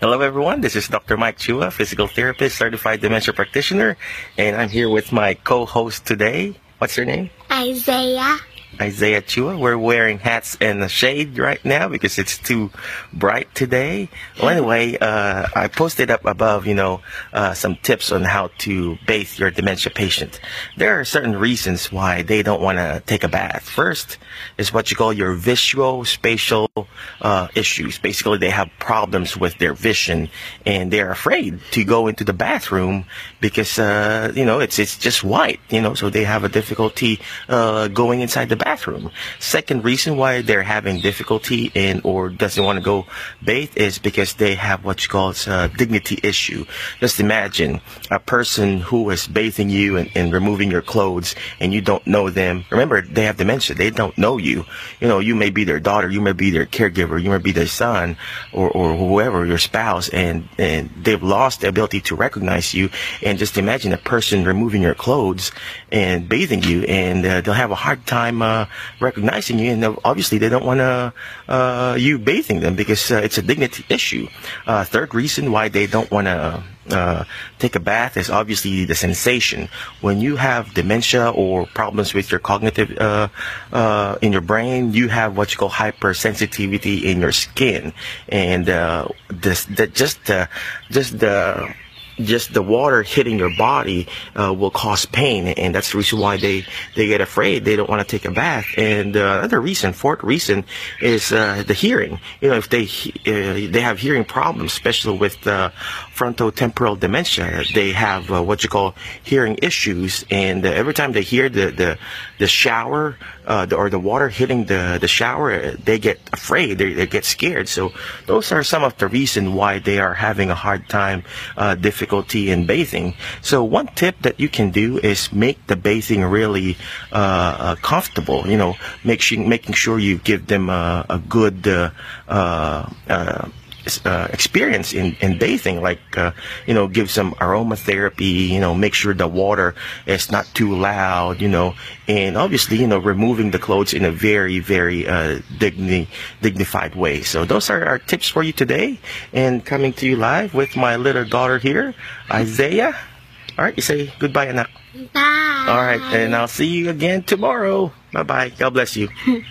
Hello, everyone. This is Dr. Mike Chua, physical therapist, certified dementia practitioner, and I'm here with my co-host today. What's your name? Isaiah. Isaiah Chua. We're wearing hats and a shade right now because it's too bright today. Well, anyway, uh, I posted up above, you know, uh, some tips on how to bathe your dementia patient. There are certain reasons why they don't want to take a bath. First is what you call your visual spatial uh, issues. Basically, they have problems with their vision and they're afraid to go into the bathroom because, uh, you know, it's it's just white, you know, so they have a difficulty uh, going inside the bathroom. Second reason why they're having difficulty in or doesn't want to go bathe is because they have what you call a dignity issue. Just imagine a person who is bathing you and, and removing your clothes and you don't know them. Remember, they have dementia. They don't know you. You know, you may be their daughter, you may be their caregiver, you may be their son or, or whoever, your spouse, and, and they've lost the ability to recognize you. And just imagine a person removing your clothes and bathing you and uh, they'll have a hard time uh, recognizing you, and obviously they don't want to uh, you bathing them because uh, it's a dignity issue. Uh, third reason why they don't want to uh, take a bath is obviously the sensation. When you have dementia or problems with your cognitive uh, uh, in your brain, you have what you call hypersensitivity in your skin, and this, just just the just the water hitting your body uh, will cause pain, and that's the reason why they they get afraid. They don't want to take a bath. And uh, another reason, fourth reason, is uh, the hearing. You know, if they uh, they have hearing problems, especially with uh, frontotemporal dementia, they have uh, what you call hearing issues, and every time they hear the the, the shower the, or the water hitting the the shower, they get afraid. They, they get scared. So those are some of the reasons why they are having a hard time, difficult difficulty in bathing. So one tip that you can do is make the bathing really uh, uh, comfortable. You know, sure, making sure you give them a, a good uh, uh, uh uh, experience in, in bathing, like, uh, you know, give some aromatherapy, you know, make sure the water is not too loud, you know, and obviously, you know, removing the clothes in a very, very uh, digni- dignified way. So those are our tips for you today, and coming to you live with my little daughter here, Isaiah. All right, you say goodbye, Anak. Bye. All right, and I'll see you again tomorrow. Bye bye. God bless you.